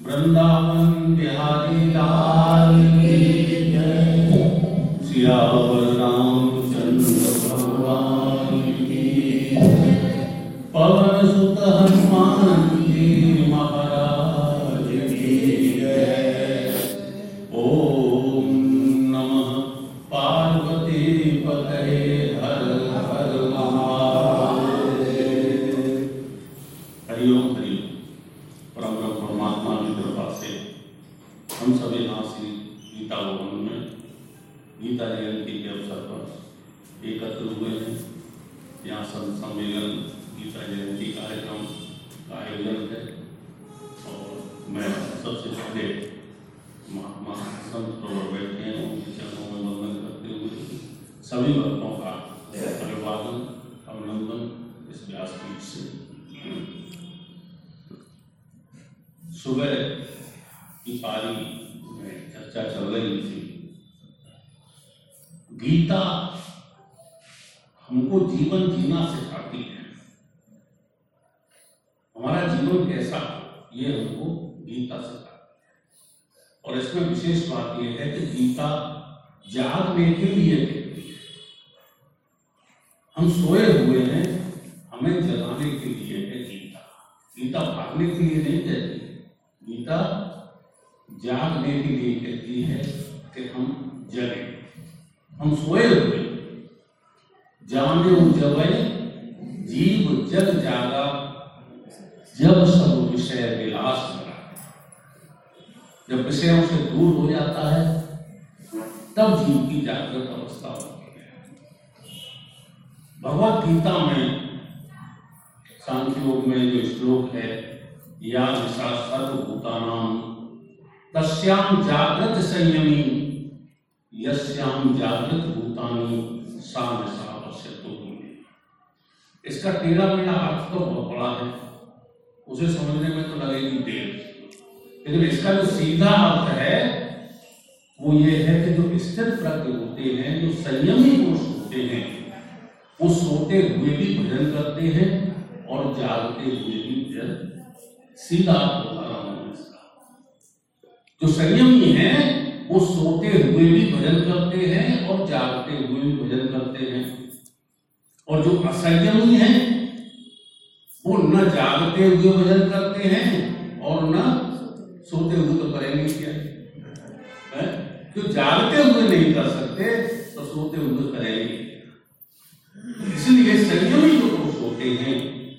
वृंदावन बिहारी लाल की भगवत गीता में सांख्य योग में जो श्लोक है या निशा सर्वभूतानाम तस्याम जागृत संयमी यस्याम जागृत भूतानी, सा पश्यतो। इसका टेढ़ा मेढ़ा अर्थ तो बहुत बड़ा है। उसे समझने में तो लगेगी देर। लेकिन इसका जो सीधा अर्थ है, वो ये है कि जो स्थिर प्रज्ञ होते हैं, जो संयमी पुरुष होते हैं वो सोते हुए भी भजन करते हैं और जागते हुए भी भजन सीधा जो संयमी है, वो सोते हुए भी भजन करते हैं और जागते हुए भी भजन करते हैं। और जो असंयमी है, वो न जागते हुए भजन करते हैं और न सोते हुए तो करेंगे क्या? जो जागते हुए नहीं कर सकते तो सोते हुए करेंगे। इसलिए संयमी जो पुरुष होते हैं,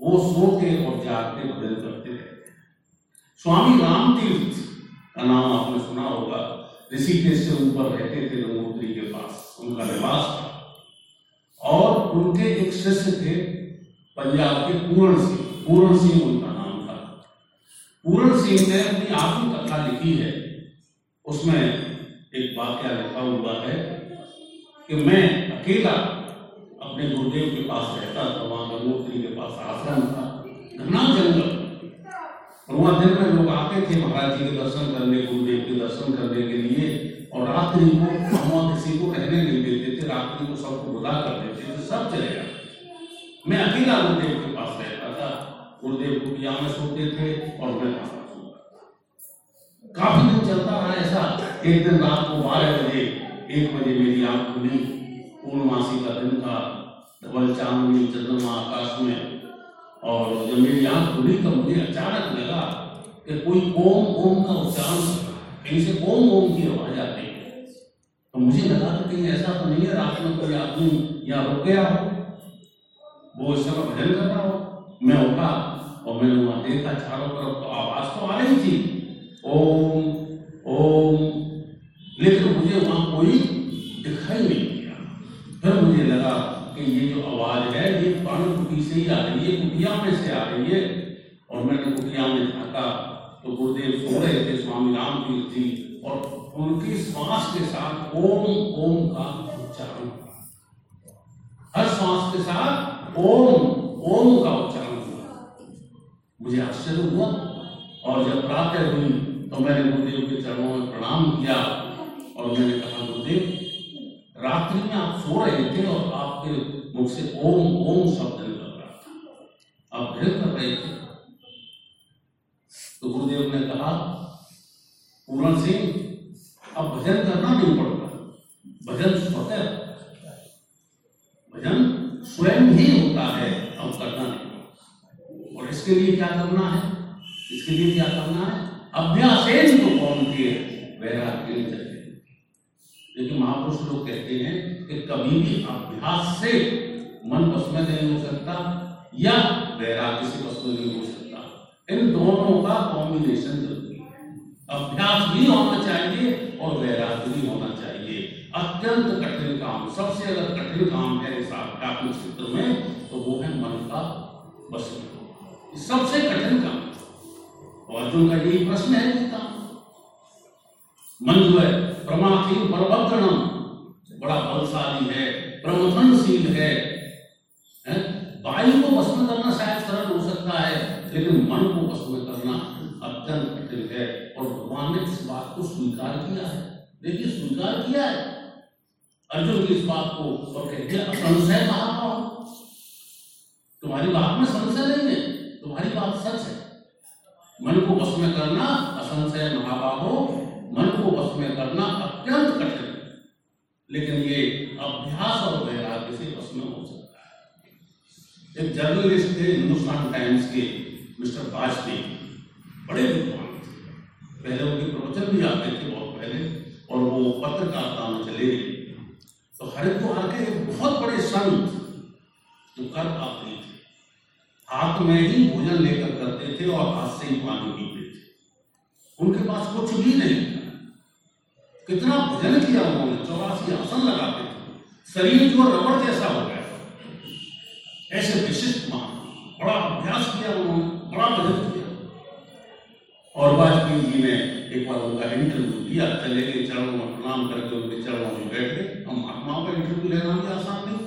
वो सोते और जागते भजन करते रहते स्वामी राम तीर्थ का नाम आपने सुना होगा। ऋषिकेश से ऊपर रहते थे गंगोत्री के पास, उनका निवास था। और उनके एक शिष्य थे पंजाब के पूरण सिंह। पूरण सिंह उनका नाम था। पूर्ण सिंह ने अपनी आत्मकथा लिखी है। उसमें एक वाक्य लिखा हुआ है कि मैं अकेला अपने गुरुदेव के पास रहता था, वहाँ गंगोत्री के पास आश्रम था। घना जंगल। और वहाँ दिन में लोग आते थे महाराज जी के दर्शन करने, गुरुदेव के दर्शन करने के लिए, और रात्रि को हम वहाँ किसी को रहने नहीं देते थे, रात्रि को सबको बुला कर देते थे, सब चले जाते मैं अकेला गुरुदेव के पास रहता था। गुरुदेव कुटिया में सोते थे और मैं वहाँ काफ़ी दिन चलता रहा ऐसा। एक दिन रात को बारह बजे, एक बजे मेरी आँख खुली। पूर्णमासी का दिन था डबल चांदनी चंद्रमा आकाश में, और जब मेरी आँख खुली तो मुझे अचानक लगा कि कोई ओम ओम का उच्चारण। कहीं से ओम ओम की आवाज़ आती है। तो मुझे लगा कि कहीं ऐसा तो नहीं है, रात में कोई आदमी यहाँ रुक गया हो, वो इस समय भजन कर रहा हो। मैं उठा और मैंने वहाँ देखा चारों तरफ़ तो आवाज़ तो आ रही थी। ओम ओम, लेकिन मुझे वहाँ कोई दिखाई नहीं। फिर मुझे लगा कि ये जो आवाज़ है, ये पर्ण कुटी से ही आ रही है, कुटिया में से आ रही है और मैंने कुटिया में झांका तो गुरुदेव सो रहे थे, स्वामी राम तीर्थ और उनकी श्वास के साथ ओम ओम का उच्चारण। हर श्वास के साथ ओम ओम का उच्चारण हुआ मुझे आश्चर्य हुआ, और जब प्रातः हुई तो मैंने गुरुदेव के चरणों में प्रणाम किया, और मैंने कहा रात्रि में आप सो रहे थे और आपके मुख से ओम ओम शब्द निकल रहा था आप भजन कर रहे थे। तो गुरुदेव ने कहा, पूरण सिंह, अब भजन करना नहीं पड़ता। भजन स्वतः भजन स्वयं ही होता है, अब करना नहीं और इसके लिए क्या करना है? इसके लिए क्या करना है? अभ्यास तो कौन के वैराग्य लेकिन महापुरुष लोग कहते हैं कि कभी भी अभ्यास से मन बस नहीं हो सकता या वैराग्य से में नहीं हो सकता। इन दोनों का कॉम्बिनेशन ज़रूरी है। अभ्यास भी होना चाहिए और वैराग्य भी होना चाहिए। अत्यंत कठिन काम, सबसे अगर कठिन काम है इस आध्यात्मिक क्षेत्र में तो वो है मन का वश सबसे कठिन काम और अर्जुन का यही प्रश्न है मन जो है प्रमाथी परवग्रणम बड़ा बलशाली है प्रमथनशील है? वायु को वश में करना शायद सरल हो सकता है, लेकिन मन को वश में करना अत्यंत कठिन है, और भगवान ने इस बात को स्वीकार किया है। देखिए, स्वीकार किया है। अर्जुन की इस बात को और कहते हैं असंशय कहा तुम्हारी बात में संशय नहीं है, तुम्हारी बात सच है। मन को बस में करना, असंशय महाबाहो मन को बस में करना अत्यंत कठिन लेकिन ये अभ्यास और वैराग्य से बस में हो सकता है। एक जर्नलिस्ट थे हिंदुस्तान टाइम्स के मिस्टर वाजपेयी। बड़े विद्वान थे। पहले उनके प्रवचन भी आते थे बहुत पहले, और वो पत्रकारिता में चले तो हरिद्वार के एक बहुत बड़े संत जो कर पाते थे। हाथ में ही भोजन लेकर करते थे और हाथ से ही पानी पीते थे। उनके पास कुछ भी नहीं था कितना भजन किया उन्होंने, चौरासी आसन लगाते शरीर जो रबड़ जैसा हो गया। ऐसे विशिष्ट मान, बड़ा अभ्यास किया उन्होंने, बड़ा भजन किया। और वाजपेयी जी ने एक बार उनका इंटरव्यू दिया, चले गए चरणों में प्रणाम करके उनके चरणों में बैठ गए। हम महात्माओं का इंटरव्यू लेना भी आसान नहीं।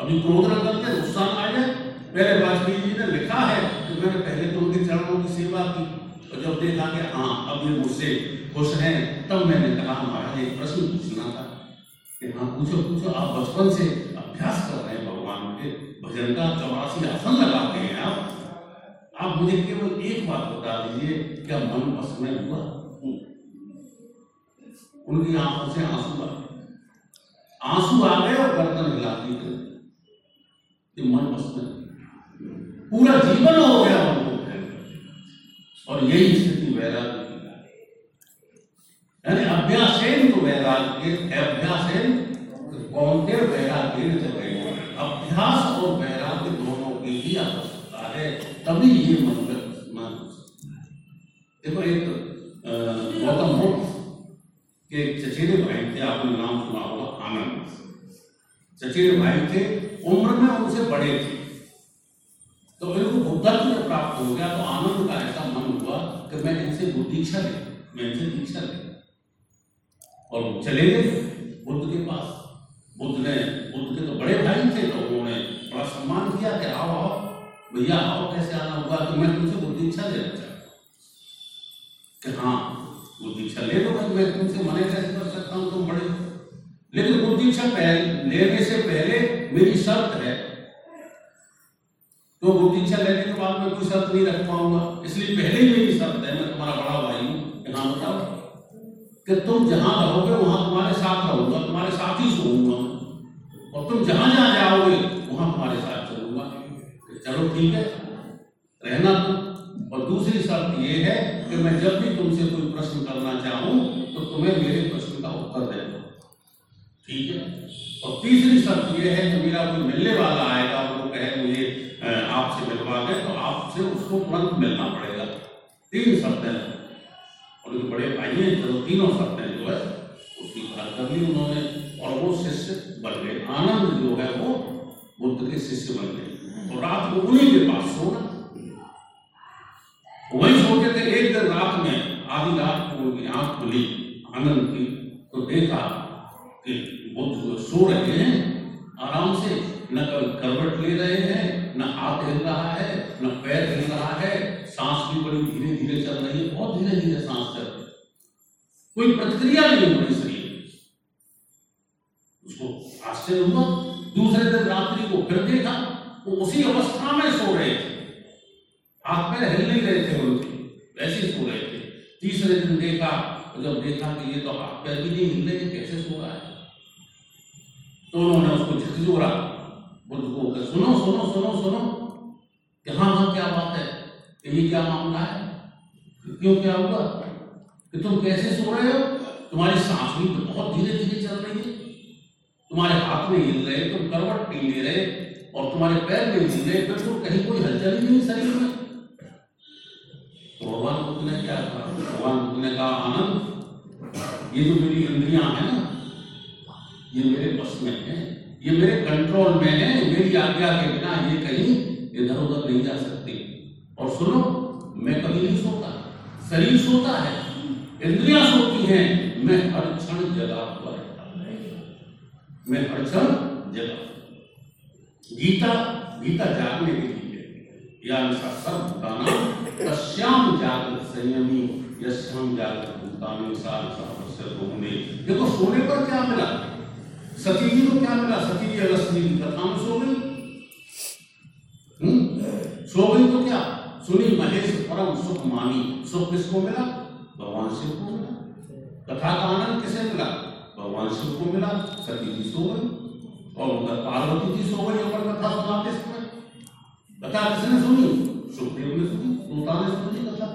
अभी क्रोध न करते नुकसान आ जाए पहले वाजपेयी जी ने लिखा है कि मैंने पहले तो उनके चरणों की सेवा की। और जब देखा कि हाँ अब ये मुझसे खुश हैं। तब मैंने कहा, महाराज, एक प्रश्न पूछना था कि हाँ पूछो पूछो, आप बचपन से अभ्यास कर रहे हैं भगवान के, भजन का चौरासी आसन लगाते हैं आप। आप मुझे केवल एक बात बता दीजिए, क्या मन बस में हुआ? उनकी आँखों से आँसू आ गए। आँसू आ गए और गर्दन हिला दी कि मन बस में पूरा जीवन हो गया और यही स्थिति वैराग्य यानी अभ्यास तो अभ्यास कौन के वैराग्य अभ्यास और वैराग्य दोनों की ही आवश्यकता है, तभी ये मन देखो एक गौतम बुद्ध के चचेरे भाई थे, आपने नाम सुना होगा, आनंद। चचेरे भाई थे, उम्र में उनसे बड़े थे। तो इनको बुद्धत्व प्राप्त हो गया तो आनंद का ऐसा मन हुआ कि मैं इनसे मैं इनसे दीक्षा ले और चले गए बुद्ध के पास। बुद्ध ने, बुद्ध के तो बड़े भाई थे तो उन्होंने बड़ा सम्मान किया कि आओ आओ, भैया, आओ, कैसे आना हुआ तो मैं तुमसे बुद्धि इच्छा लेना चाहता कि हाँ बुद्धि इच्छा ले लो, मैं तुमसे मने कैसे कर सकता हूँ, तुम बड़े लेकिन बुद्धि इच्छा लेने से पहले मेरी शर्त है। तो बुद्धि इच्छा लेने के बाद मैं कोई शर्त नहीं रख पाऊँगा। इसलिए पहले ही कि तुम जहाँ रहोगे, वहाँ तुम्हारे साथ रहूँगा, तुम्हारे साथ ही सोऊँगा और तुम जहाँ जहाँ जाओगे, वहाँ तुम्हारे साथ चलूँगा। चलो ठीक है, रहना तुम। और दूसरी शर्त यह है कि मैं जब भी तुमसे कोई प्रश्न करना चाहूँ तो तुम्हें मेरे प्रश्न का उत्तर देना ठीक है? और तीसरी शर्त यह है कि मेरा कोई मिलने वाला आएगा वो कहे मुझे आपसे मिलवा दे तो आपसे उसको तुरंत मिलना पड़ेगा। तीन शर्तें और जो बड़े भाई हैं जो तीनों शर्तें जो है, उसकी बात कर ली उन्होंने, और वो शिष्य बन गए। आनंद जो है वो बुद्ध के शिष्य बन गए। और रात को उन्हीं के पास सोना। वही सोचे थे, एक दिन रात में आधी रात को उनकी आँख खुली, आनंद की तो देखा कि बुद्ध सो रहे हैं, आराम से न करवट ले रहे हैं, न हाथ हिल रहा है, न पैर हिल रहा है, सांस भी बड़ी धीरे धीरे चल रही है, बहुत धीरे धीरे कोई प्रतिक्रिया नहीं हो रही शरीर उसको आश्चर्य हुआ, दूसरे दिन रात्रि को फिर देखा, वो उसी अवस्था में सो रहे थे। हाथ पैर हिल नहीं रहे थे उनके, वैसे सो रहे थे। तीसरे दिन देखा जब देखा कि ये तो हाथ पैर भी नहीं हिल रहे, कैसे सो रहा है? तो उन्होंने उसको झकझोरा बुद्ध को सुनो सुनो सुनो सुनो कि हाँ हाँ क्या बात है? कि ये क्या मामला है? क्यों क्या हुआ? कि तुम कैसे सो रहे हो? तुम्हारी सांस भी तो बहुत धीरे धीरे चल रही है। तुम्हारे हाथ नहीं हिल रहे, तुम करवट नहीं ले रहे और तुम्हारे पैर नहीं हिल रहे, बिल्कुल कहीं कोई हलचल ही नहीं शरीर में। तो भगवान बुद्ध ने क्या कहा? भगवान बुद्ध ने कहा, आनंद, ये जो मेरी इंद्रियाँ हैं ना, ये मेरे बस में है, ये मेरे कंट्रोल में है, मेरी आज्ञा के बिना ये कहीं इधर उधर नहीं जा सकती। और सुनो, मैं कभी नहीं सोता, शरीर सोता है। इंद्रियाँ सोती हैं, मैं हर क्षण जगा हुआ मैं हर क्षण जगा गीता गीता जागने के लिए, या सर्वभूताना तस्याम जागृत संयमी यस्याम जागृत भूतानि, सार होने देखो, सोने पर क्या मिला? सती जी को क्या मिला? सती जी की कथा में सो गई। हम्म? सो गई तो क्या? सुनी महेश परम सुख मानी। सुख किसको मिला? भगवान शिव को मिला। कथा का आनंद किसे मिला? भगवान शिव को मिला, सती जी सो गई, और उधर पार्वती जी सो गई और कथा सुनाते समय कथा किसने सुनी? सुखदेव ने सुनी सूता ने सुनी कथा।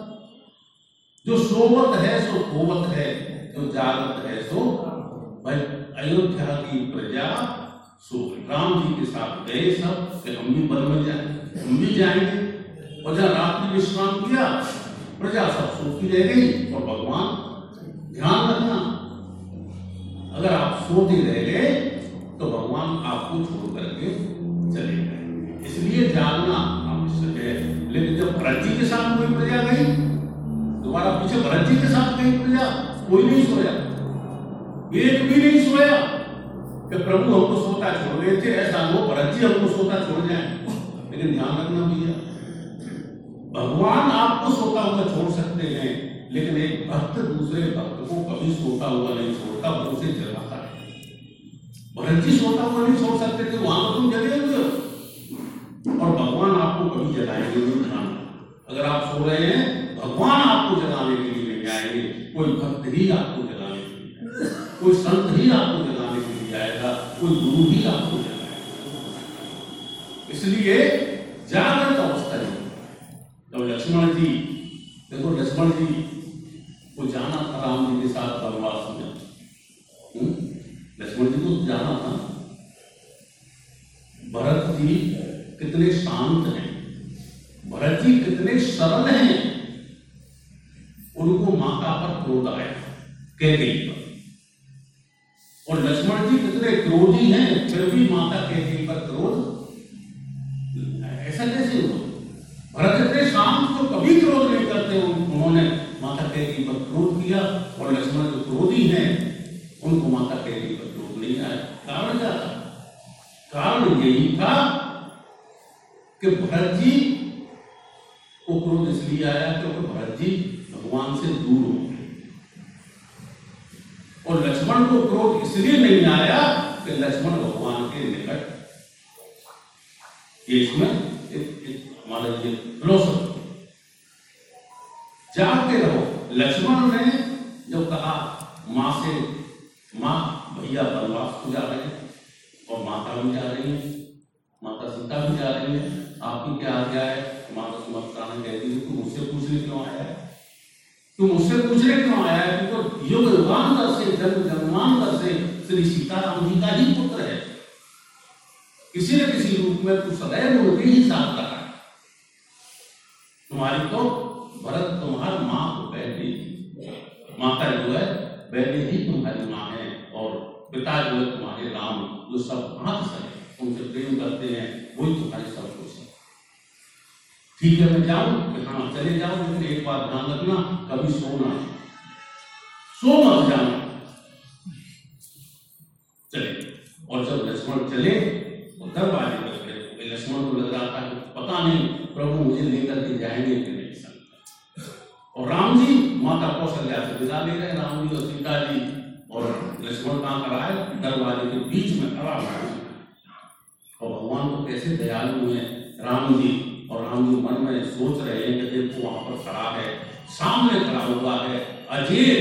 जो सोवत है, सो खोवत है, जो जागत है, सो भाई अयोध्या की प्रजा, सो राम जी के साथ गए सब कि हम भी वन में जाए हम भी जाएँगे। और जब रात्रि विश्राम किया प्रजा सब सोती रह गई और भगवान ध्यान रखना। अगर आप सोते रह गए तो भगवान आपको छोड़ करके चले गए। इसलिए जानना आवश्यक है। लेकिन जब भरत जी के साथ कोई प्रजा गई, दोबारा पीछे भरत जी के साथ गई प्रजा, कोई नहीं सोया। एक भी नहीं सोया कि प्रभु हमको सोता छोड़ गए थे ऐसा वो भरत जी हमको सोता छोड़ जाए। लेकिन ध्यान रखना भैया। भगवान आपको सोता हुआ छोड़ सकते हैं, लेकिन एक भक्त दूसरे भक्त को कभी सोता हुआ नहीं छोड़ता, वो उसे जगाता है। भरत जी सोता हुआ नहीं छोड़ सकते थे, वहाँ तो तुम जगे हुए हो। और भगवान आपको कभी जगाएँगे नहीं, ध्यान अगर आप सो रहे हैं, भगवान आपको जगाने के लिए नहीं आएँगे, कोई भक्त ही आपको जगाने के लिए कोई संत ही आपको जगाने के लिए आएगा, कोई गुरु ही आपको जगाएगा इसलिए जागृत है लक्ष्मण जी देखो लक्ष्मण जी को जाना था राम जी के साथ वनवास में। हम्म? लक्ष्मण जी को जाना था। भरत जी कितने शांत हैं। भरत जी कितने सरल हैं। उनको माता पर क्रोध आया कह गई पर। और लक्ष्मण जी कितने क्रोधी हैं, फिर भी माता कह गई पर क्रोध। ऐसा कैसे हुआ भरत इतने शांत तो कभी क्रोध नहीं उन्होंने माता कैदी पर क्रोध किया और लक्ष्मण जो क्रोधी हैं, उनको माता कैदी पर क्रोध नहीं आया। कारण क्या था? कारण यही था कि भरत जी को क्रोध इसलिए आया क्योंकि भरत जी भगवान से दूर हो गए। और लक्ष्मण को क्रोध इसलिए नहीं आया कि लक्ष्मण भगवान के निकट इसमें हमारा ये फिलोसफी जागते रहो। लक्ष्मण ने जो कहा, माँ से, माँ, भैया वनवास को जा रहे हैं और माता भी जा रही है, माता सीता भी जा रही है, आपकी क्या आज्ञा है? माता सुमत्रा ने कहती है तू मुझसे पूछने क्यों आया है? तू मुझसे पूछने क्यों आया है? तू तो युग युगांतर से, जन्म, जन्मांतर से श्री सीताराम जी का ही पुत्र है। किसी न किसी रूप में तू सदैव उनके ही साथ है। तुम्हारी तो भरत तुम्हारी माँ को पहले माता जो है पहले ही तुम्हारी माँ है। और पिता जो है, तुम्हारे राम, जो सब हाथ से उनसे प्रेम करते हैं, वही तुम्हारे सब कुछ है। ठीक है, मैं जाऊँ कि हाँ चले जाओ लेकिन एक बात ध्यान रखना, कभी सोना सो मत जाना। चले। और जब लक्ष्मण चले तो दरवाजे पर खड़े लक्ष्मण को लग रहा था पता नहीं, प्रभु मुझे लेकर के जाएँगे कि नहीं। और राम जी माता कौशल्या से विदा ले रहे राम जी और सीता जी और लक्ष्मण कहाँ खड़ा है? दरवाजे के बीच में खड़ा हुआ है। और भगवान तो कैसे दयालु हैं राम जी और राम जी मन में सोच रहे हैं कि देखो, वहाँ पर खड़ा है। सामने खड़ा हुआ है। अजय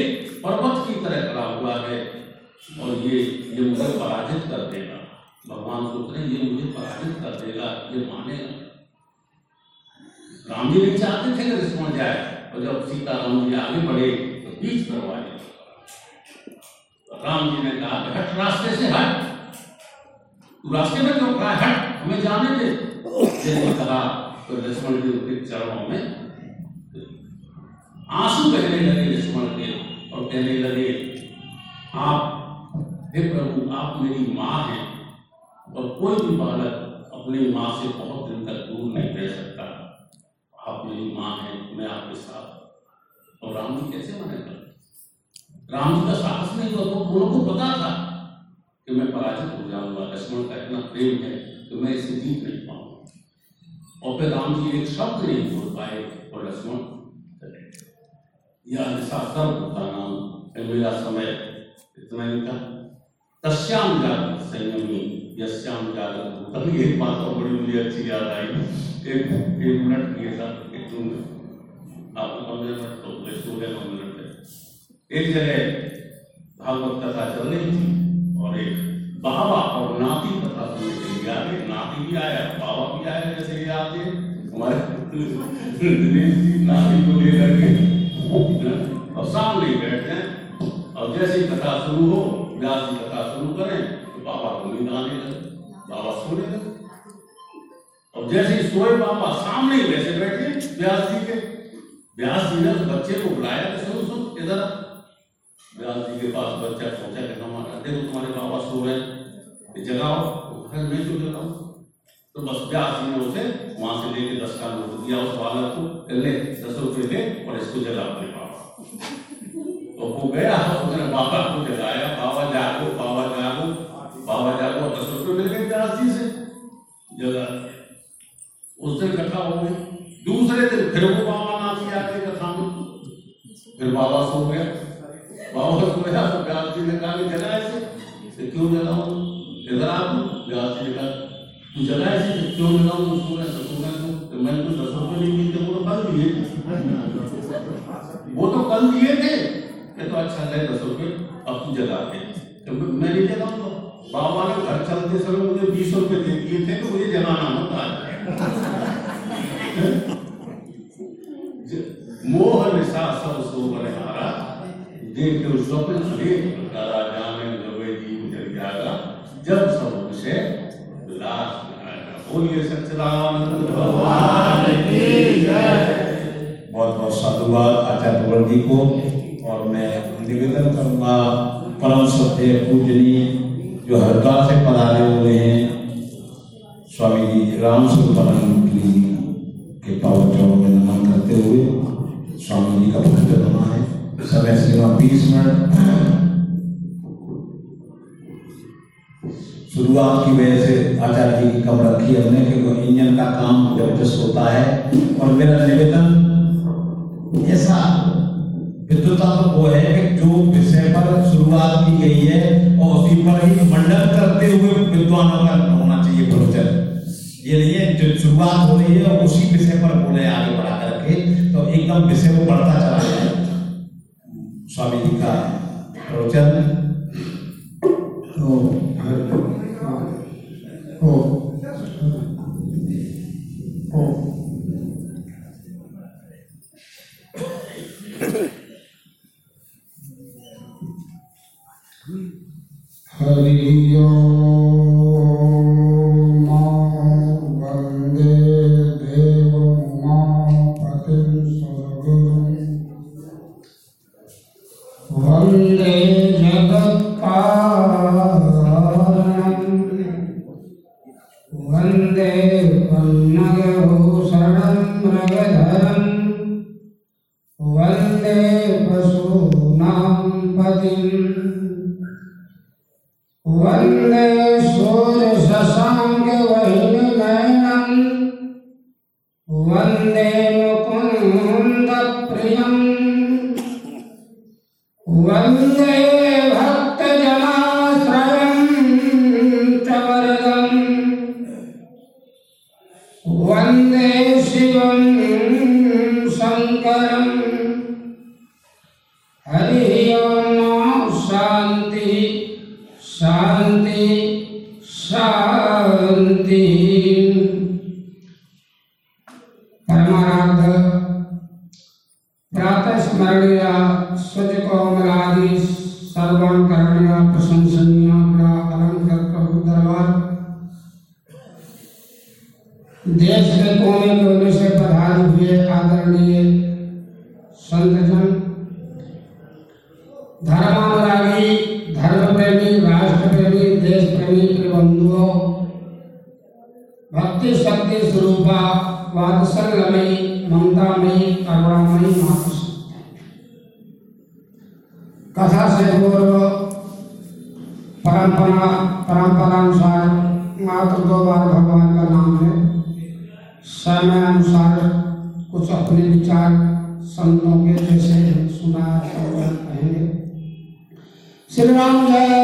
पर्वत की तरह खड़ा हुआ है। और ये ये मुझे पराजित कर देगा। भगवान सोच रहे ये मुझे पराजित कर देगा। ये मानेगा। राम जी नहीं चाहते थे कि लक्ष्मण जाए। और जब सीता राम जी आगे बढ़े तो बीच करवाए राम जी ने कहा, हट रास्ते से हट। तू रास्ते में क्यों खड़ा हट, हमें जाने दे। जैसे कहा तो लक्ष्मण जी उनके चरणों में आँसू बहने लगे लक्ष्मण के और कहने लगे, आप हे प्रभु, आप मेरी माँ हैं और कोई भी बालक अपनी माँ से बहुत दिन तक दूर नहीं रह सकता। आप मेरी माँ हैं, मैं आपके साथ और राम जी कैसे मने कर राम जी का साहस नहीं हुआ तो उनको पता था कि मैं पराजित हो जाऊँगा, लक्ष्मण का इतना प्रेम है कि मैं इसे जीत नहीं पाऊँगा। और फिर राम जी एक शब्द नहीं बोल पाए और लक्ष्मण। यह ऐसा का नाम मेरा समय इतना ही था। तस्याम जागृत संयमी यस्याम जागृत भूतम ये बात और बड़ी मुझे अच्छी याद आई एक एक मिनट ये था एक दो मिनट आपको पंद्रह मिनट तो वेस्ट हो गया नौ मिनट है एक जगह भागवत कथा चल रही थी और एक बाबा और नाती कथा सुनने के लिए आ गए नाती भी आया बाबा भी आया जैसे ये आते हमारे दिनेश नाती को ले करके और सामने ही बैठते हैं और जैसे ही कथा शुरू हो व्यास कथा शुरू करें तो बाबा नींद आने लगे बाबा सोने लगे और जैसे ही सोए बाबा सामने ही वैसे बैठे व्यास जी के। व्यास जी ने बच्चे को बुलाया कि सुन सुन, इधर आ। व्यास जी के पास बच्चा पहुँचा कि हमारा देखो तुम्हारे बाबा सो रहे हैं। जगाओ तो फिर मैं क्यों जगाऊं तो बस व्यास जी ने उसे वहाँ से लेके दस का नोट दिया उस बालक को ले, दस रुपए ले और इसको जगा अपने बाबा। तो वो गया, उसने बाबा को जगाया। व्यास से जगा उस दिन कथा हो गई दूसरे दिन फिर वो बाबा नाची आके कथा में फिर बाबा सो गया। बाबा सो गया तो व्यास जी ने कहा जगा ऐसे तो क्यों जगाऊं इधर आ तू। व्यास जी ने कहा, तू जगा ऐसे तो क्यों जगाऊं तू सो रहा है तो तो मैं तो दस रुपये नहीं मिलते वो तो कल दिए वो तो कल दिए थे। ये तो अच्छा है दस रुपये अब तू जगा के तो मैं नहीं जगाऊँगा बाबा ने घर चलते समय मुझे बीस रुपए दे दिए थे तो मुझे जगाना होता है मोह निशा सब सो बलिहारा देख स्वप्न अनेक जाने लवे जीव जागा जब सब विलास दिखाएगा बोलिए, सच्चिदानंद भगवान की जय। बहुत बहुत साधुवाद, आचार्य को। और मैं निवेदन करूँगा, परम सत्य पूजनीय जो हरिद्वार से पधारे हुए हैं, स्वामी जी राम सुब्रमण्यम की पावन में नमन करते हुए, स्वामी जी का भक्त बना है। समय सीमा बीस मिनट। शुरुआत की वजह से आचार्य जी की कम रखी हमने, क्योंकि इंजन का काम ज़बरदस्त होता है। और मेरा निवेदन, ऐसा विद्वता तो वो है कि जो शुरुआत की गई है और उसी पर ही मंडन करते हुए विद्वानों का होना चाहिए प्रवचन। ये नहीं है जो शुरुआत हो रही है उसी विषय पर बोले आगे बढ़ा करके तो एकदम विषय को बढ़ता चला जाए स्वामी जी का प्रवचन। तो तो, ओ, कथा से पूर्व परंपरा परंपरानुसार मात्र दो बार भगवान का नाम है समय अनुसार कुछ अपने विचार संतों के जैसे सुना श्री राम जय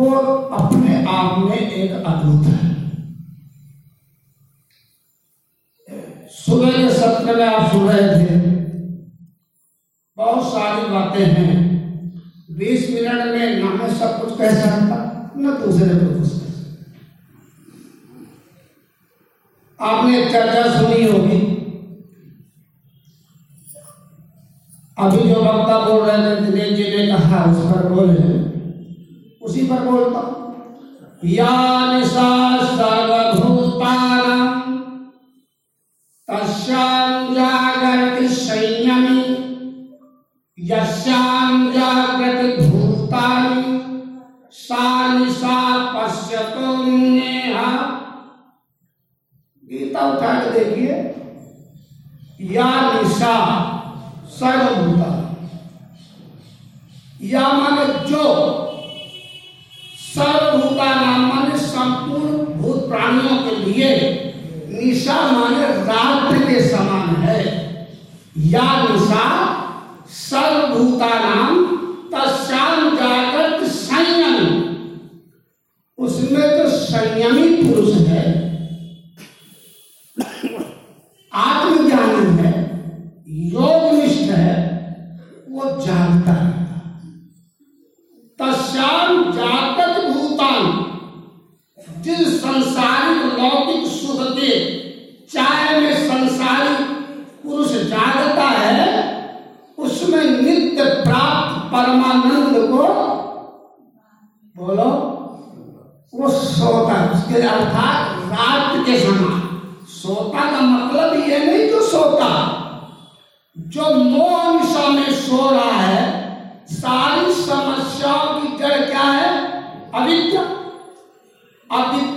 वो अपने आप में एक अद्भुत है। सुबह के सत्र में आप सुन रहे थे, बहुत सारी बातें हैं। बीस मिनट में न मैं सब कुछ कह सकता, न दूसरे को कुछ कह आपने चर्चा सुनी होगी। अभी जो वक्ता बोल रहे थे दिनेश जी ने कहा, उस पर बोले उसी पर बोलता हूँ। या निशा तस्यां जागर्ति संयमी, यस्यां जागृति भूतानि पश्यतो नेहा। गीता उठा के देखिए। या निशा सर्वभूता या जो सर्वभूता नाम माने संपूर्ण भूत प्राणियों के लिए निशा माने रात्रि के समान है। या निशा सर्वभूता नाम तस्याम जागृत संयम। उसमें तो संयमी पुरुष है। परमानंद को बोलो, वो सोता उसके अर्थात रात के समान सोता का मतलब ये नहीं जो सोता। जो मोह निशा में सो रहा है, सारी समस्याओं की जड़ क्या है? अविद्या। अविद्या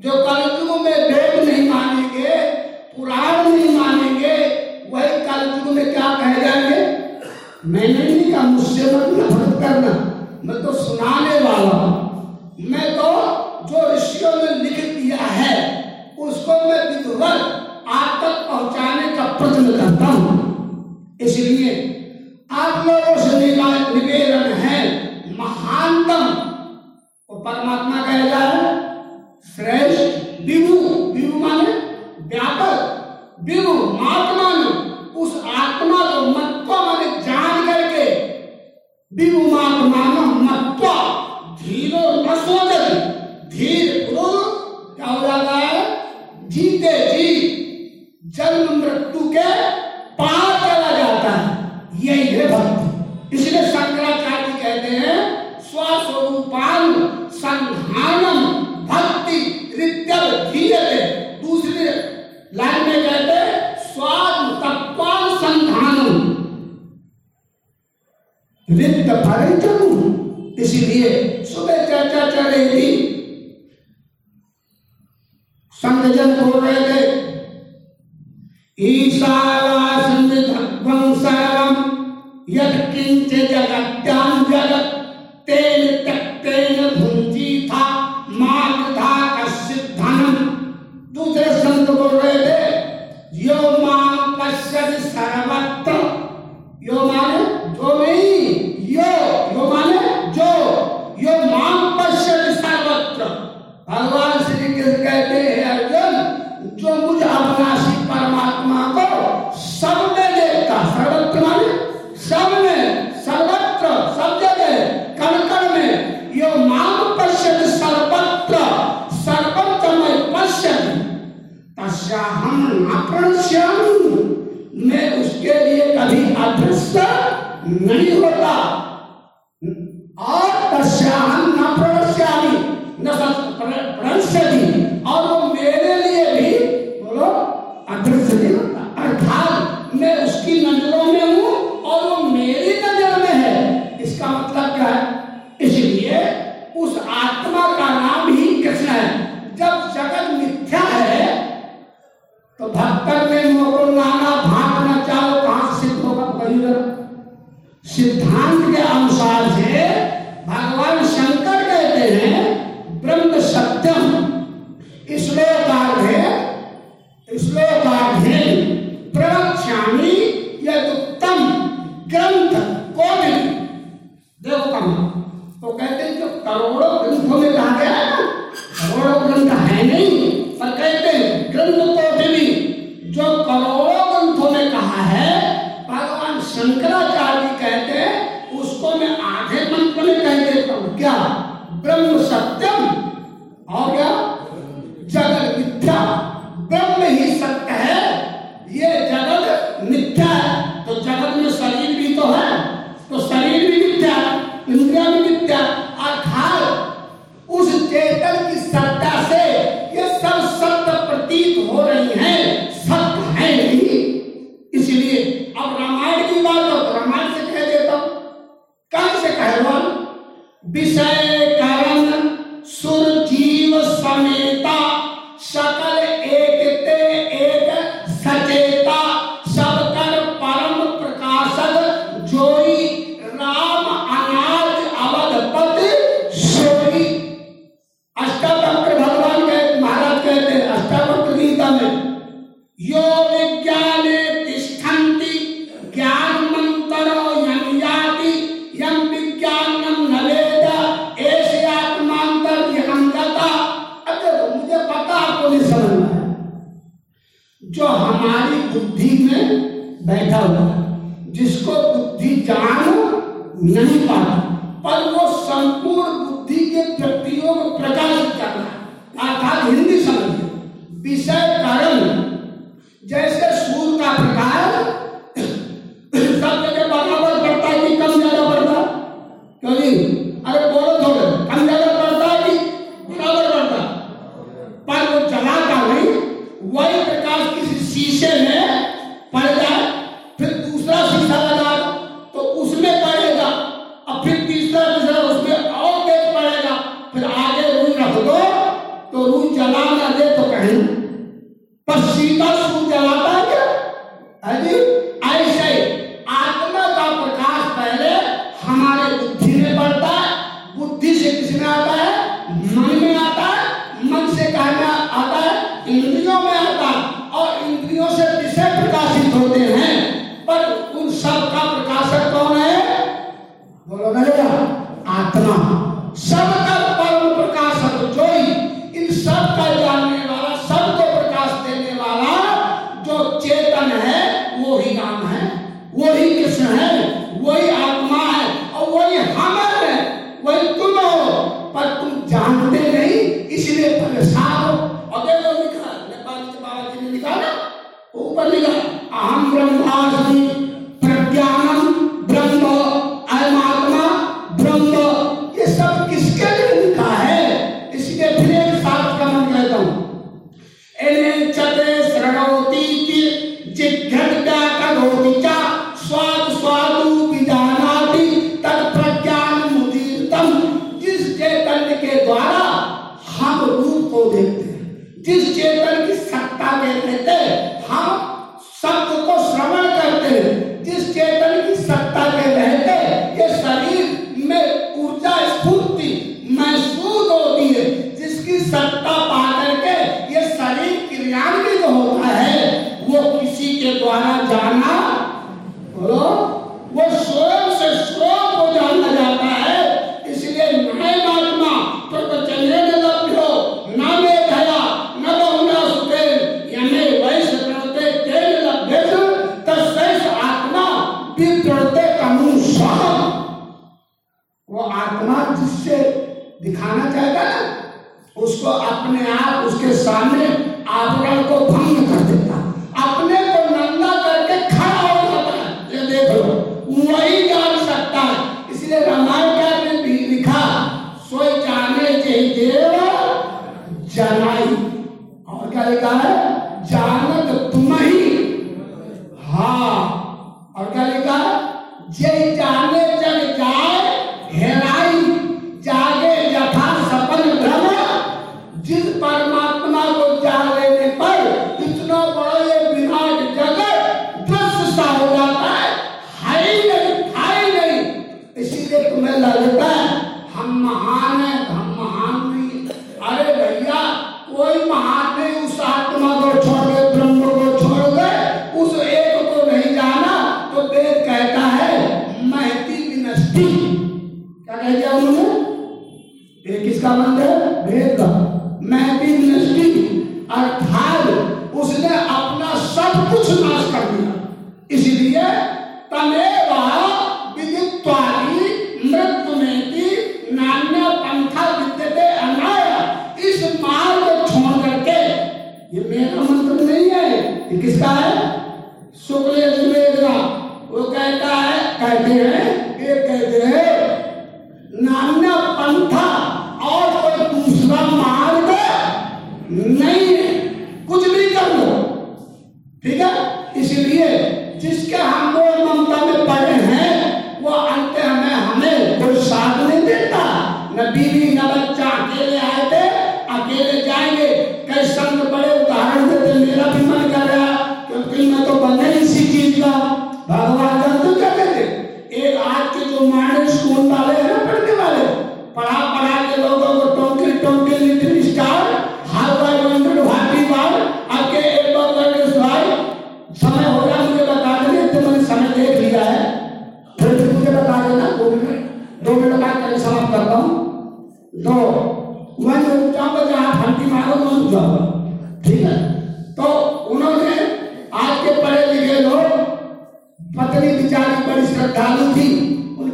जो कलयुग में वेद नहीं मानेंगे, पुराण नहीं मानेंगे, वही कलयुग में क्या कह जाएँगे? मैंने नहीं का मुझसे मत नफरत करना। मैं तो सुनाने वाला हूँ। मैं तो जो ऋषियों ने pronunciado समेता सकल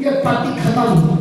उनके पति खत्म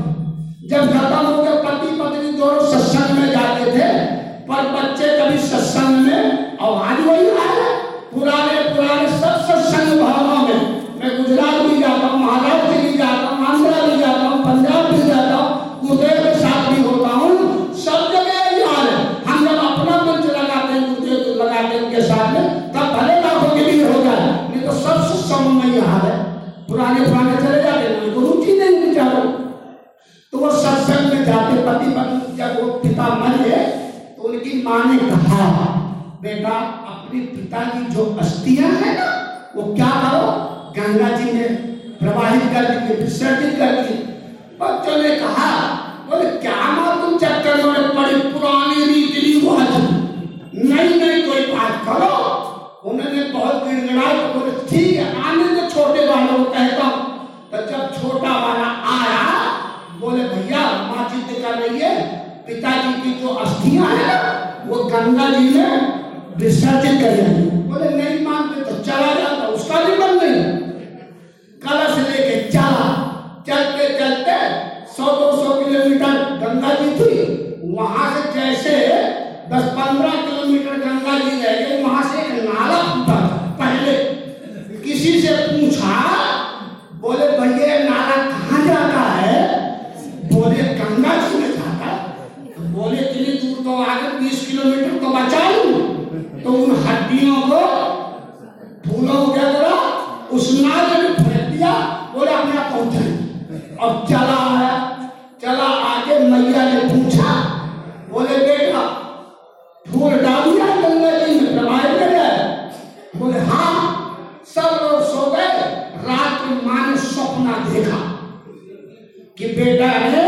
बेटा है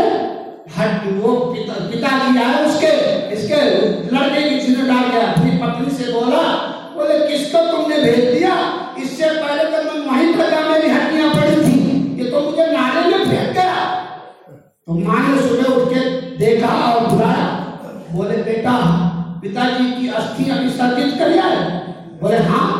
हट वो पिता पिता की है उसके, इसके लड़के की जिन्हें डाल गया। अपनी पत्नी से बोला, बोले, किसको तुमने भेज दिया? इससे पहले तो मैं वहीं पर प्रजा मेरी हड्डियाँ पड़ी थी। ये तो मुझे नाले में फेंक गया। तो माँ ने सुबह उठ के देखा और बुलाया। बोले, बेटा, पिताजी की अस्थि अभी अभिसर्जित कर बोले हाँ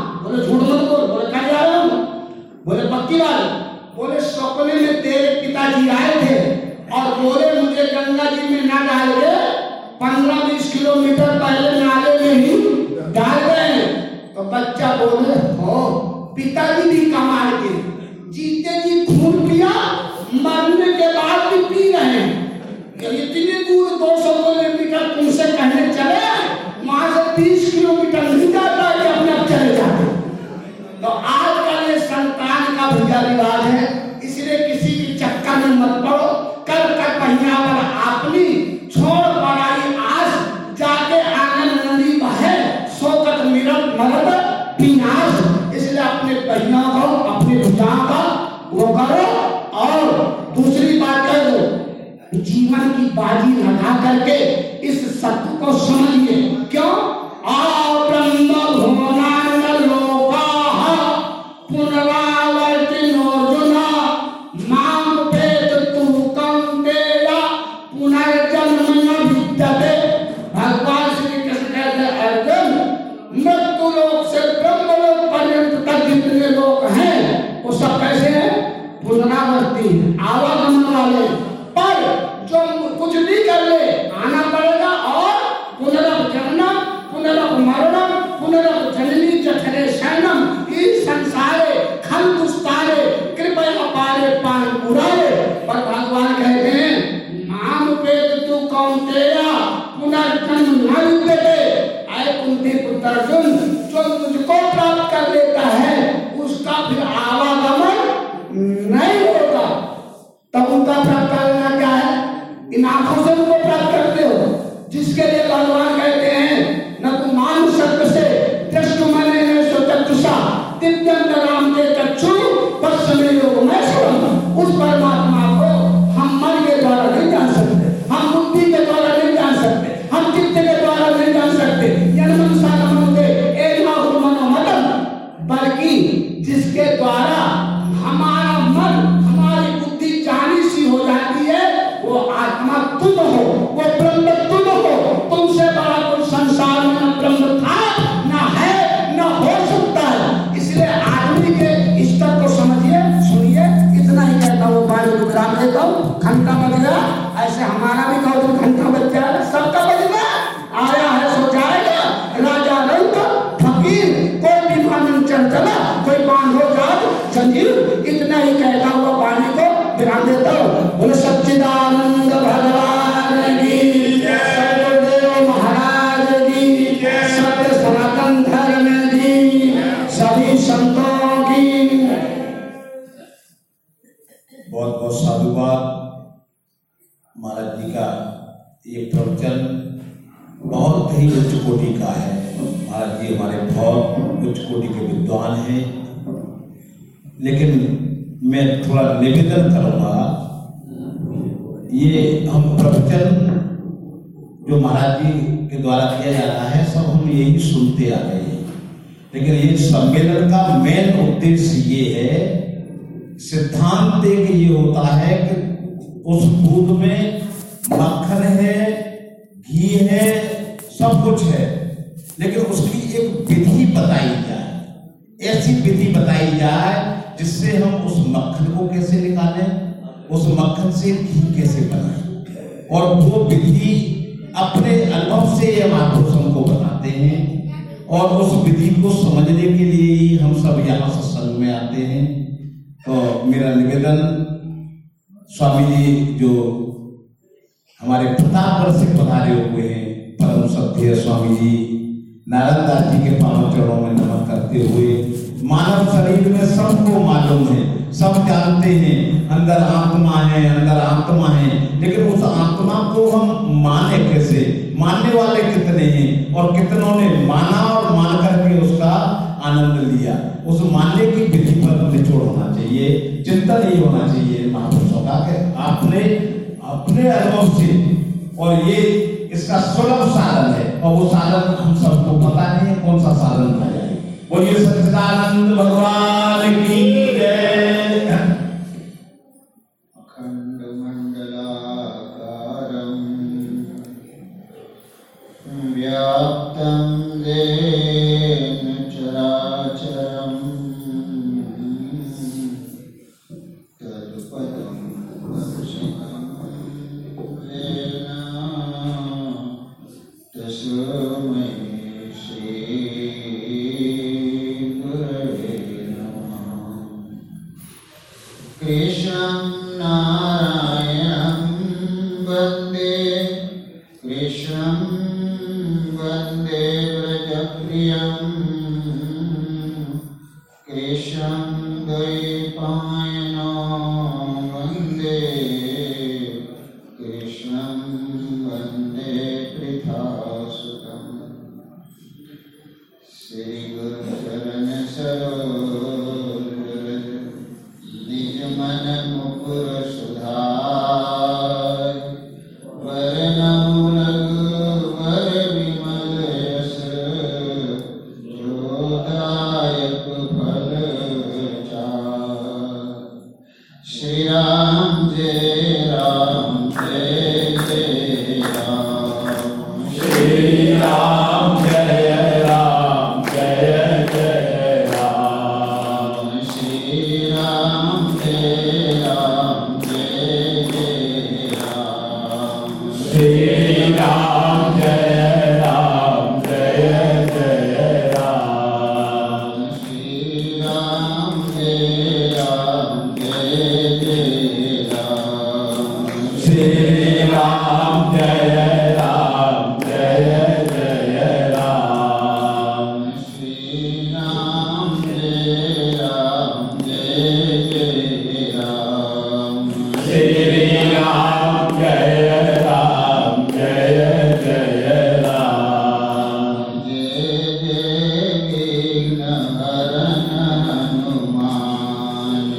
нам हैं लेकिन मैं थोड़ा निवेदन करूँगा, ये हम प्रवचन जो महाराज जी के द्वारा किया जा रहा है, सब हम यही सुनते आ रहे हैं। लेकिन ये सम्मेलन का मेन उद्देश्य ये है, सिद्धांत एक ये होता है कि उस दूध में मक्खन है, घी है, सब कुछ है। लेकिन उसकी एक विधि बताई जाए। ऐसी विधि बताई जाए जिससे हम उस मक्खन को कैसे निकालें, उस मक्खन से घी कैसे बनाएँ। और वो विधि अपने अनुभव से ये महापुरुषों को बताते हैं और उस विधि को समझने के लिए ही हम सब यहाँ सत्संग में आते हैं। तो मेरा निवेदन, स्वामी जी, जो हमारे प्रतापगढ़ से पधारे हुए हैं, परम सत्य स्वामी जी नारायण दास जी के पावन चरणों में नमन करते हुए। मानव शरीर में सबको मालूम है, सब जानते हैं, अंदर आत्मा है, अंदर आत्मा है। लेकिन उस आत्मा को हम माने कैसे? मानने वाले कितने हैं? और कितनों ने माना और मान करके उसका आनंद लिया? उस मानने की विधि पर निचोड़ होना चाहिए, चिंतन ये होना चाहिए। महापुरुषों कि आपने अपने अनुभव से, और ये इसका सुलभ साधन है और वो साधन हम सबको पता नहीं है कौन सा साधन था बोलिए, सच्चिदानंद भगवान की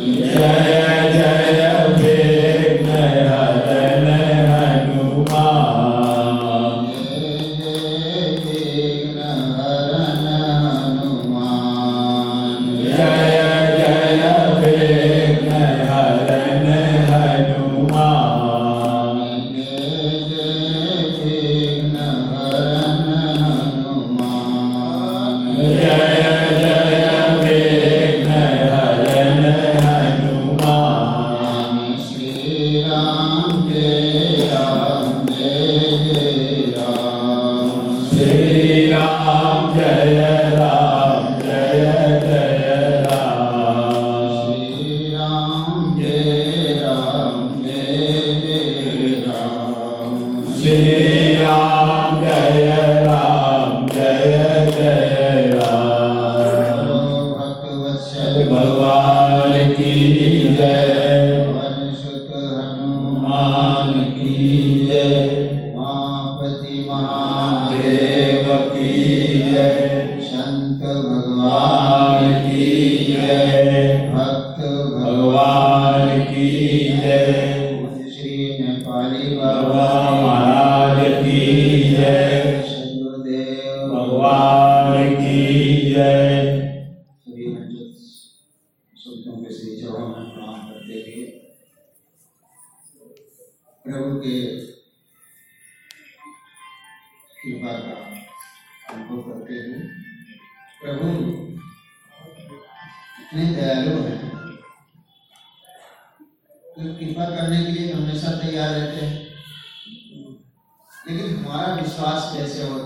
Yeah.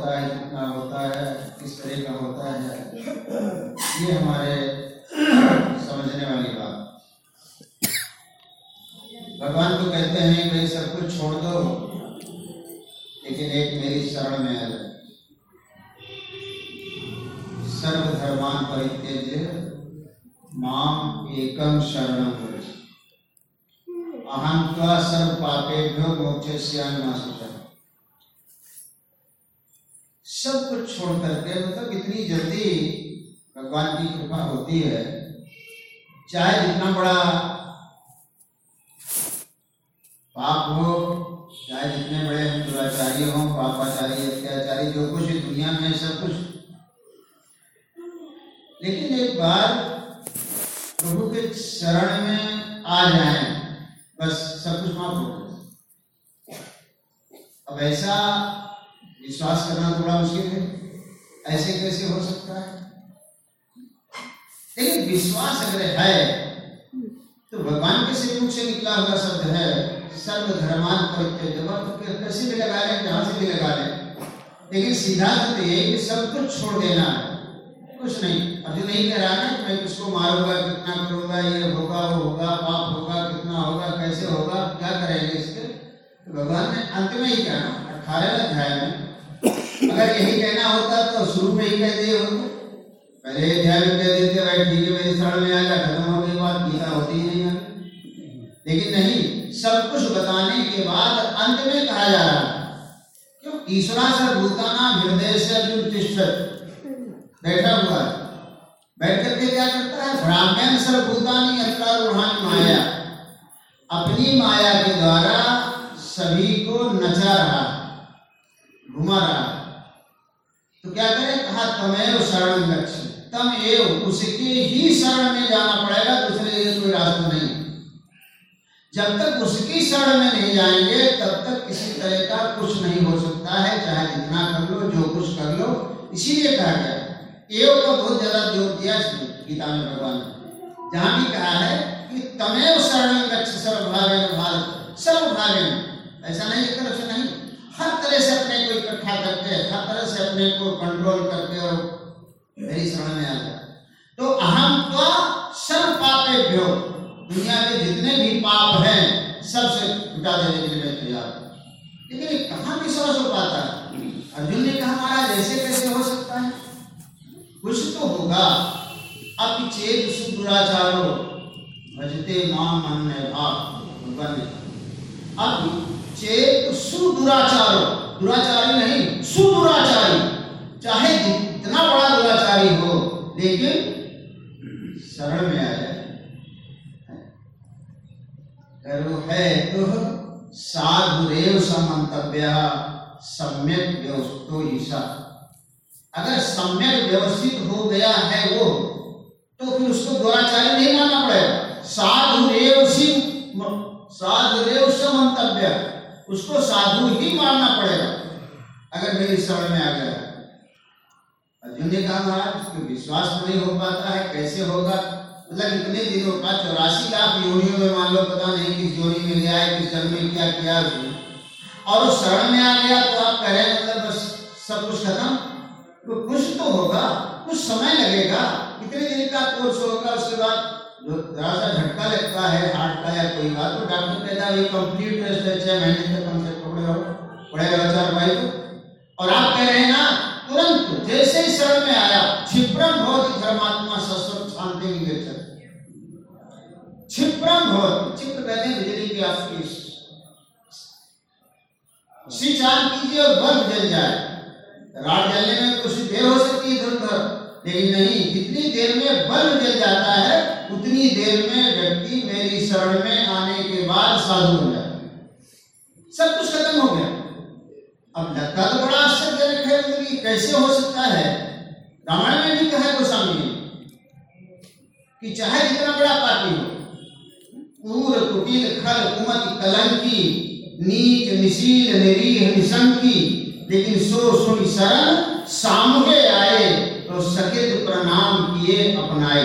होता है, कितना होता है, किस तरह का होता है, ये हमारे समझने वाली बात। भगवान तो कहते हैं, भाई, सब कुछ छोड़ दो, लेकिन एक मेरी शरण में जाए सर्वधर्मान परित्यज्य माम एकम शरणम व्रज अहं त्वा सर्व पापेभ्यो मोक्षस्यान्नाशुचः सब कुछ छोड़ करके मतलब इतनी जल्दी भगवान की कृपा होती है। चाहे जितना बड़ा पाप हो, चाहे जितने बड़े हम दुराचारी हों, पापाचारी, अत्याचारी, जो कुछ दुनिया में सब कुछ। लेकिन एक बार प्रभु के शरण में आ जाए, बस सब कुछ माफ़ हो अब ऐसा विश्वास करना थोड़ा मुश्किल है। ऐसे कैसे हो सकता है? लेकिन विश्वास अगर है तो भगवान के श्री मुख से निकला हुआ शब्द है सर्वधर्मान तो कैसे भी लगा लें जहाँ से भी लगा लें लेकिन सीधा अर्थ ये है कि सब कुछ छोड़ देना है। कुछ नहीं। अब जो नहीं कह रहा है मैं किसको मारूँगा, कितना करूँगा, ये होगा, वो होगा, पाप होगा, कितना होगा, कैसे होगा, क्या करेंगे इसके? तो भगवान ने अंत में ही कहना अठारह अध्याय में अगर यही कहना होता तो शुरू में ही कह दिए होते पहले अध्याय कह देते भाई ठीक है, मेरी शरण में आ जा खत्म हो गई बात, गीता होती ही नहीं लेकिन नहीं, सब कुछ बताने के बाद अंत में कहा जा रहा क्यों? ईश्वरा से भूताना हृदय से अर्जुन तिष्ठत बैठा हुआ बैठ करके क्या करता है? ब्राह्मण सर्वभूतानी अंतरूढ़ानी माया। अपनी माया के द्वारा सभी को नचा रहा, घुमा रहा। तमेव शरण गच्छ तम एव उसके ही शरण में जाना पड़ेगा, दूसरे लिए कोई रास्ता नहीं। जब तक उसकी शरण में नहीं जाएँगे, तब तक किसी तरह का कुछ नहीं हो सकता है, चाहे जितना कर लो, जो कुछ कर लो, इसीलिए कहा गया एव को बहुत ज़्यादा ज़ोर दिया गीता में भगवान ने। जहाँ भी कहा है कि तमेव शरण गच्छ सर्वभावेन भारत सर्वभावेन ऐसा नहीं एक तरफ़ से नहीं। हर तरह से अपने को इकट्ठा करके हर तरह से अपने को कंट्रोल करके और मेरी शरण में आ गया। तो अहम तो सर्व पापेभ्यो दुनिया के जितने भी पाप हैं, सबसे मिटा देने के लिए तैयार लेकिन ये कहाँ विश्वास हो पाता है? अर्जुन ने कहा, महाराज, ऐसे कैसे हो सकता है? कुछ तो होगा। अब चेत सुदुराचारो, भजते माम मन भाव, भगवान ने अब चेत सुदुराचारो, दुराचारी नहीं, सुदुराचारी। चाहे जितना बड़ा दुराचारी हो, लेकिन शरण में आ जाए। करो है तो साधुरेव समंतव्य, सम्यक व्यवस्थो ईशा। अगर सम्यक व्यवस्थित हो गया है वो तो फिर उसको दुराचारी नहीं मानना पड़ेगा। साधुरेव सिंह साधुरेव समंतव्य। उसको साधु ही मानना पड़ेगा। अगर मेरी शरण में आ गया अर्जुन ने कहा, महाराज कि विश्वास तो नहीं हो पाता है, कैसे होगा? मतलब इतने दिनों का चौरासी लाख योनियों में मान लो, पता नहीं किस योनि में गया है, किस जन्म में क्या किया और उस शरण में आ गया तो आप कह मतलब बस सब कुछ खत्म? तो कुछ तो होगा, कुछ समय लगेगा। कितने दिन का कोर्स होगा, उसके बाद जो जरा सा झटका लगता है, हार्ट का या कोई बात तो डॉक्टर कहता है कंप्लीट रेस्ट है, छह महीने तक कम से पकड़े रहो पड़ेगा चार भाई को। और आप कह रहे हैं ना, तुरंत जैसे ही शरण में आया क्षिप्रम भवति धर्मात्मा सस्वत शांति विवेचन क्षिप्रम भवति क्षिप्र कहते हैं बिजली की आपकी स्विच ऑन कीजिए और बल्ब जल जाए। रात जलने में कुछ देर हो सकती है इधर उधर लेकिन नहीं, जितनी देर में बल जल जाता है, उतनी देर में व्यक्ति मेरी शरण में आने के बाद साधु हो जाता है। सब कुछ खत्म हो गया। अब लगता तो बड़ा आश्चर्यजनक है कि कैसे हो सकता है? रामायण में भी कहा गोस्वामी ने कि चाहे जितना बड़ा पापी हो, क्रूर, कुटिल, खल, कुमति, कलंकी, नीच, निशील, निरीह, निशंकी, लेकिन सो सुन शरण सामने आए। तो सकित प्रणाम किए अपनाए।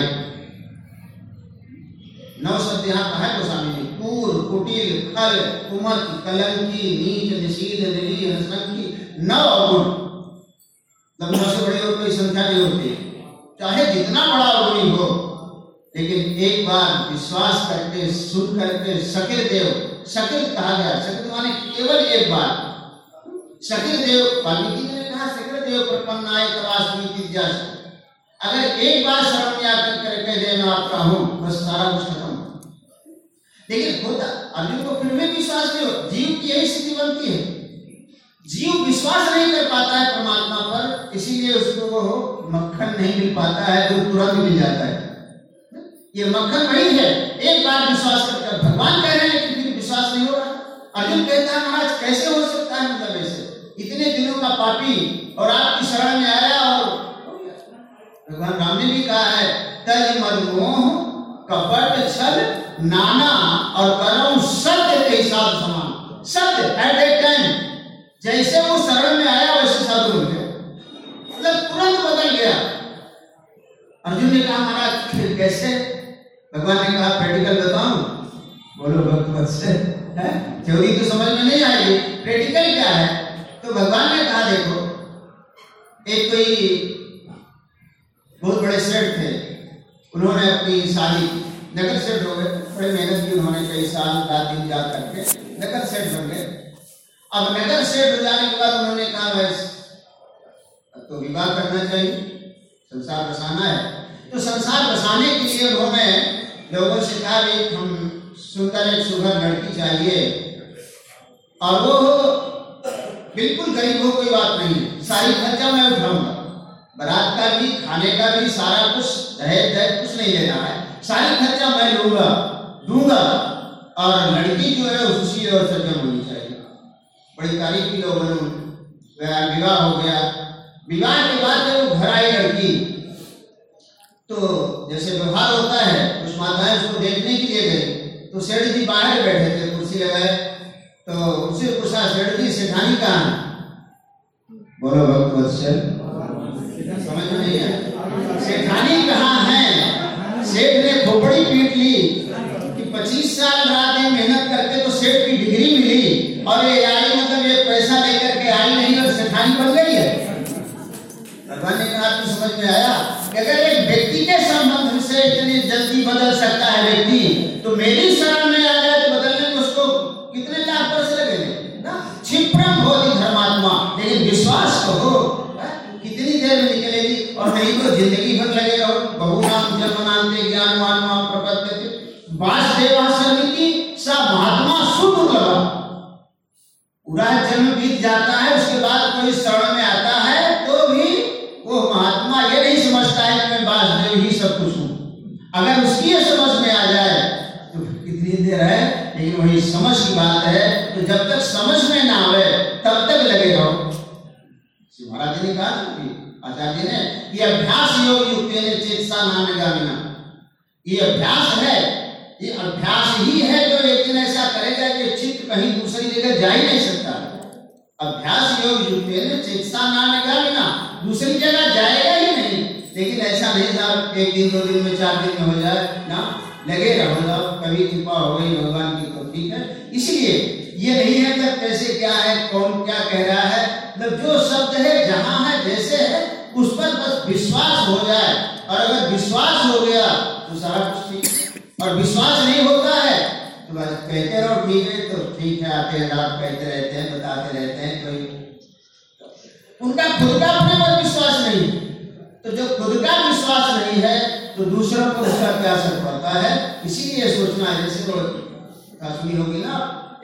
नौ यहाँ कहा गोस्वामी ने क्रूर कुटिल, खल, कुमत, कलंकी, नीच निशील निरीह निशंकी नौ अवगुण मतलब नौ से बड़े और कोई संख्या नहीं होती। चाहे जितना बड़ा अवगुणी हो, लेकिन एक बार विश्वास करके, सुन करके सकिल देव सकिल कहा गया। सकिल माने केवल एक बार। सकिल देव वाल्मीकि ने कहा सकिल देव प्रपन्नाय तवास्मी जिज्ञास अगर एक बार शरण में आकर करके दे मैं आपका हूँ, बस सारा कुछ खत्म। लेकिन होता अर्जुन को फिर भी विश्वास नहीं हो, जीव की यही स्थिति बनती है। जीव विश्वास नहीं कर पाता है परमात्मा पर, इसीलिए उसको वो मक्खन नहीं मिल पाता है जो तुरंत मिल जाता है। ये मक्खन वही है, एक बार विश्वास करके। भगवान कह रहे हैं लेकिन फिर विश्वास नहीं हो रहा। अर्जुन कहता है, महाराज, कैसे हो सकता है मतलब ऐसे? इतने दिनों का पापी और आपकी शरण में आया और भगवान राम ने भी कहा है तज मदमोह कपट छल, नाना और करम सत्य के हिसाब समान। सत्य एट ए टाइम जैसे वो शरण में आया, वैसे साधु हो गया। मतलब तुरंत बदल गया। अर्जुन ने कहा, महाराज, फिर कैसे? भगवान ने कहा प्रैक्टिकल बताऊँ? बोलो भक्त से थ्योरी तो समझ में नहीं आएगी। प्रैक्टिकल क्या है? तो भगवान ने कहा, देखो, एक कोई बहुत बड़े सेठ थे, उन्होंने अपनी शादी नगर सेठ हो गए, बड़े मेहनत की उन्होंने, कई साल रात दिन याद करके नगर सेठ बन गए। अब नगर सेठ हो जाने के बाद उन्होंने कहा वैसे तो विवाह करना चाहिए, संसार बसाना है। तो संसार बसाने के लिए उन्होंने लोगों से कहा हम सुंदर एक सुघर लड़की चाहिए। और वो बिल्कुल गरीब हो, कोई बात नहीं। सारी खर्चा मैं उठाऊँगा। बारात का भी, खाने का भी, सारा कुछ दहेज दहेज कुछ नहीं लेना है। सारी खर्चा मैं लूँगा, दूँगा। और लड़की जो है, उसी और सज्जन होनी चाहिए। बड़ी तारीफ़ की लोगों ने विवाह हो गया। विवाह के बाद जब घर आई लड़की तो जैसे व्यवहार होता है, कुछ माताएँ उसको देखने के लिए गई तो सेठ जी बाहर बैठे थे, कुर्सी लगाए। तो उनसे पूछा सेठ जी सेठानी कहाँ है? बोलो भक्त वत्सल समझ में नहीं आया। सेठानी कहाँ है? सेठ ने खोपड़ी पीट ली कि 25 साल रात दिन मेहनत करके तो सेठ की डिग्री मिली और ये आई मतलब ये पैसा लेकर के आई नहीं और सेठानी बन गई है। भगवान ने कहा समझ में आया? अगर एक व्यक्ति के संबंध से इतनी जल्दी बदल सकता है व्यक्ति। तो मेरी शरण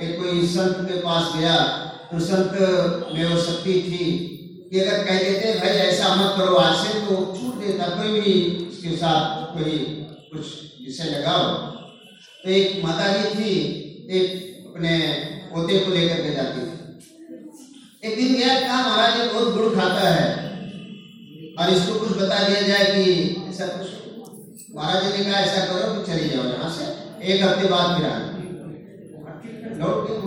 एक कोई संत के पास गया तो संत में वो शक्ति थी कि अगर कह देते, भाई, ऐसा मत करो, आज से तो छूट देता, कोई भी उसके साथ कोई कुछ विषय लगाओ। तो एक माता जी थी, एक अपने पोते को लेकर के जाती थी। एक दिन गया, कहा, महाराज बहुत गुड़ खाता है। और इसको कुछ बता दिया जाए कि ऐसा कुछ, महाराज ने कहा, ऐसा करो कि चली जाओ यहाँ से, एक हफ़्ते बाद फिर आना। लौट गई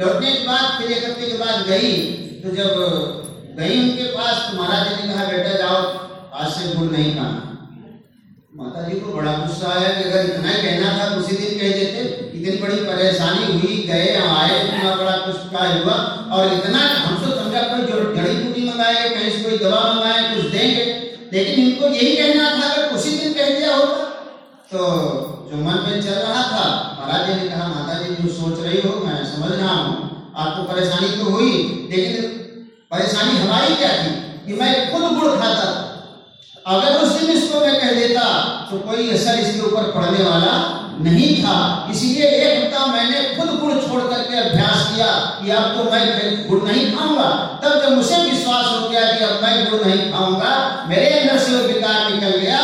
लौटने के बाद, फिर एक हफ़्ते के बाद गई। तो जब गई उनके पास तो महाराज जी ने कहा, बेटा जाओ, आज से गुड़ नहीं खाना। माता जी को बड़ा गुस्सा आया कि अगर इतना ही कहना था तो उसी दिन कह देते, इतनी बड़ी परेशानी हुई, गए आए, इतना बड़ा कुछ का हुआ, और इतना हम तो समझा कोई जो जड़ी बूटी मंगाए कहीं से कोई दवा मंगाए कुछ देंगे। लेकिन इनको यही कहना था, अगर उसी दिन कह दिया होता तो जो मन में चल रहा था महाराज जी ने कहा माता जी जो सोच रही हो, मैं समझ रहा हूँ। आपको परेशानी तो हुई, लेकिन परेशानी हमारी क्या थी कि मैं खुद गुड़ खाता था? अगर उस दिन इसको मैं कह देता तो कोई असर इसके ऊपर पड़ने वाला नहीं था। इसीलिए एक हफ़्ता मैंने खुद गुड़ छोड़ करके अभ्यास किया कि अब तो मैं गुड़ नहीं खाऊँगा। तब जब मुझे विश्वास हो गया कि अब मैं गुड़ नहीं खाऊँगा, मेरे अंदर से वो विकार निकल गया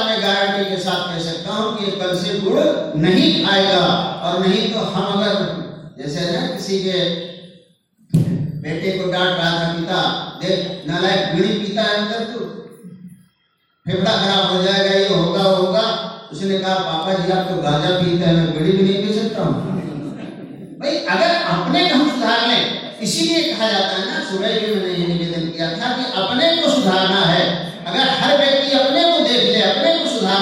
आज मैं गारंटी के साथ कह सकता हूँ कि कल से गुड़ नहीं खाएगा और नहीं तो हम अगर, जैसे ना, किसी के बेटे को डांट रहा था पिता, देख, नालायक बीड़ी पीता है अंदर तू, फेफड़ा खराब हो जाएगा, ये होगा होगा, उसने कहा, पापा जी, आप तो गांजा पीते हैं, मैं बीड़ी भी नहीं पी सकता हूँ। भाई, अगर अपने को हम सुधार लें, इसीलिए कहा जाता है ना, सुबह भी मैंने ये निवेदन किया था कि अपने को सुधारना है। अगर हर व्यक्ति अपने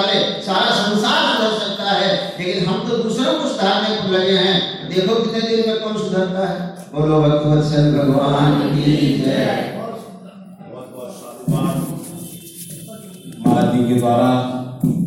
ले सारा संसार सुधर सकता है, लेकिन हम तो दूसरों को सुधारने को लगे हैं। देखो कितने दिन में कौन सुधरता है। बोलो भगवत्सल भगवान की जय। महाराज जी के द्वारा